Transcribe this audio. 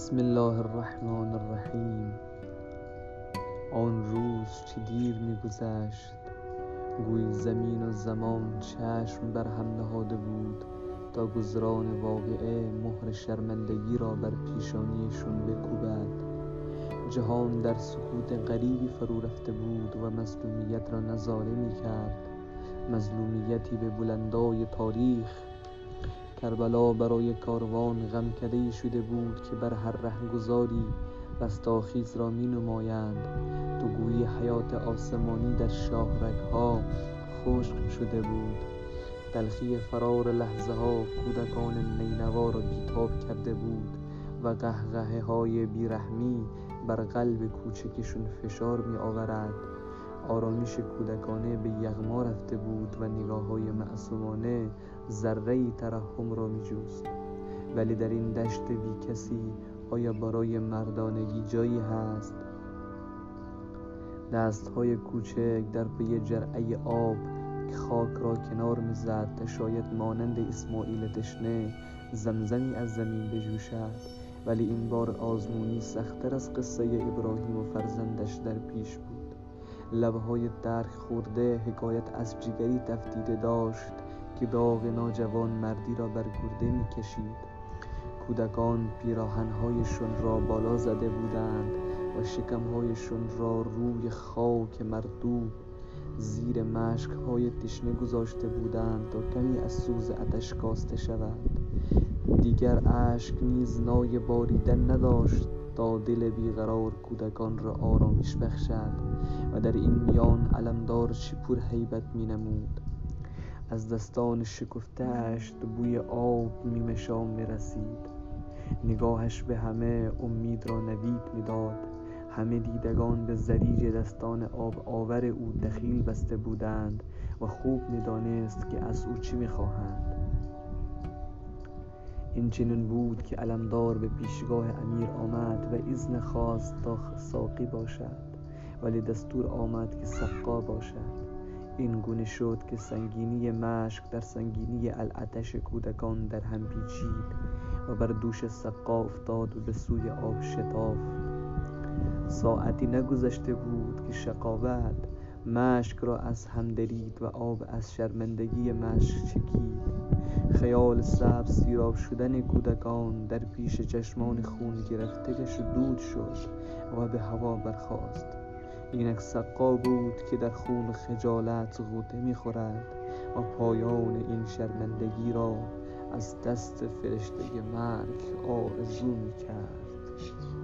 بسم الله الرحمن الرحیم. آن روز چه دیر میگذشت. گویی زمین و زمان چشم بر هم نهاده بود تا گذران واقعه مهر شرمندگی را بر پیشانیشون بکوبد. جهان در سکوت غریبی فرو رفته بود و مظلومیت را نظاره می‌کرد. مظلومیتی به بلندای تاریخ کربلا برای کاروان غمکدهای شده بود که بر هر رهگذاری رستاخیز را مینمایند. تو گویی حیات آسمانی در شاهرگها خشک شده بود. تلخی فرار لحظهها کودکان نینوا را بیتاب کرده بود و قهقهههای بیرحمی بر قلب کوچکشون فشار میآورد. آرامش کودکانه به یغما رفته بود و نگاههای معصومانه ذرهای ترحم را میجست ولی در این دشت بیکسی آیا برای مردانگی جایی هست؟ دستهای کوچک در پی جرعه آب که خاک را کنار می‌زد تا شاید مانند اسماعیل تشنه زمزمی از زمین بجوشد. ولی این بار آزمونی سختتر از قصه ابراهیم و فرزندش در پیش بود. لبهای ترک خورده حکایت از جگری تفتیده داشت که داغ ناجوان مردی را بر گرده می‌کشید کودکان پیراهنهایشان را بالا زده بودند و شکمهایشان را روی خاک مردود زیر مشکهای تشنه گذاشته بودند تا کمی از سوز آتش کاسته شود. دیگر اشک نیز نای باریدن نداشت. تا دل بیقرار کودکان را آرامش بخشد و در این میان علمدار چه پرهیبت مینمود از دستان شکفته اش بوی آب نیمشام می‌رسید نگاهش به همه امید را نوید می‌داد همه دیدگان به ضریح دستان آب آور او دخیل بسته بودند و خوب می‌دانست که از او چه می‌خواهند این چنین بود که علمدار به پیشگاه امیر آمد و اذن خواست تا ساقی باشد ولی دستور آمد که سقا باشد. این گونه شد که سنگینی مشک در سنگینی العطش کودکان در هم پیچید و بر دوش سقا افتاد و به سوی آب شتافت. ساعتی نگذشته بود که شقاوت مشک را از هم درید و آب از شرمندگی مشک چکید. خیال سبز سیراب شدن کودکان در پیش چشمان خون گرفتهاش دود شد و به هوا برخاست. اینک سقا بود که در خون خجالت غوطه می‌خورد و پایان این شرمندگی را از دست فرشته مرگ آرزو می‌کرد.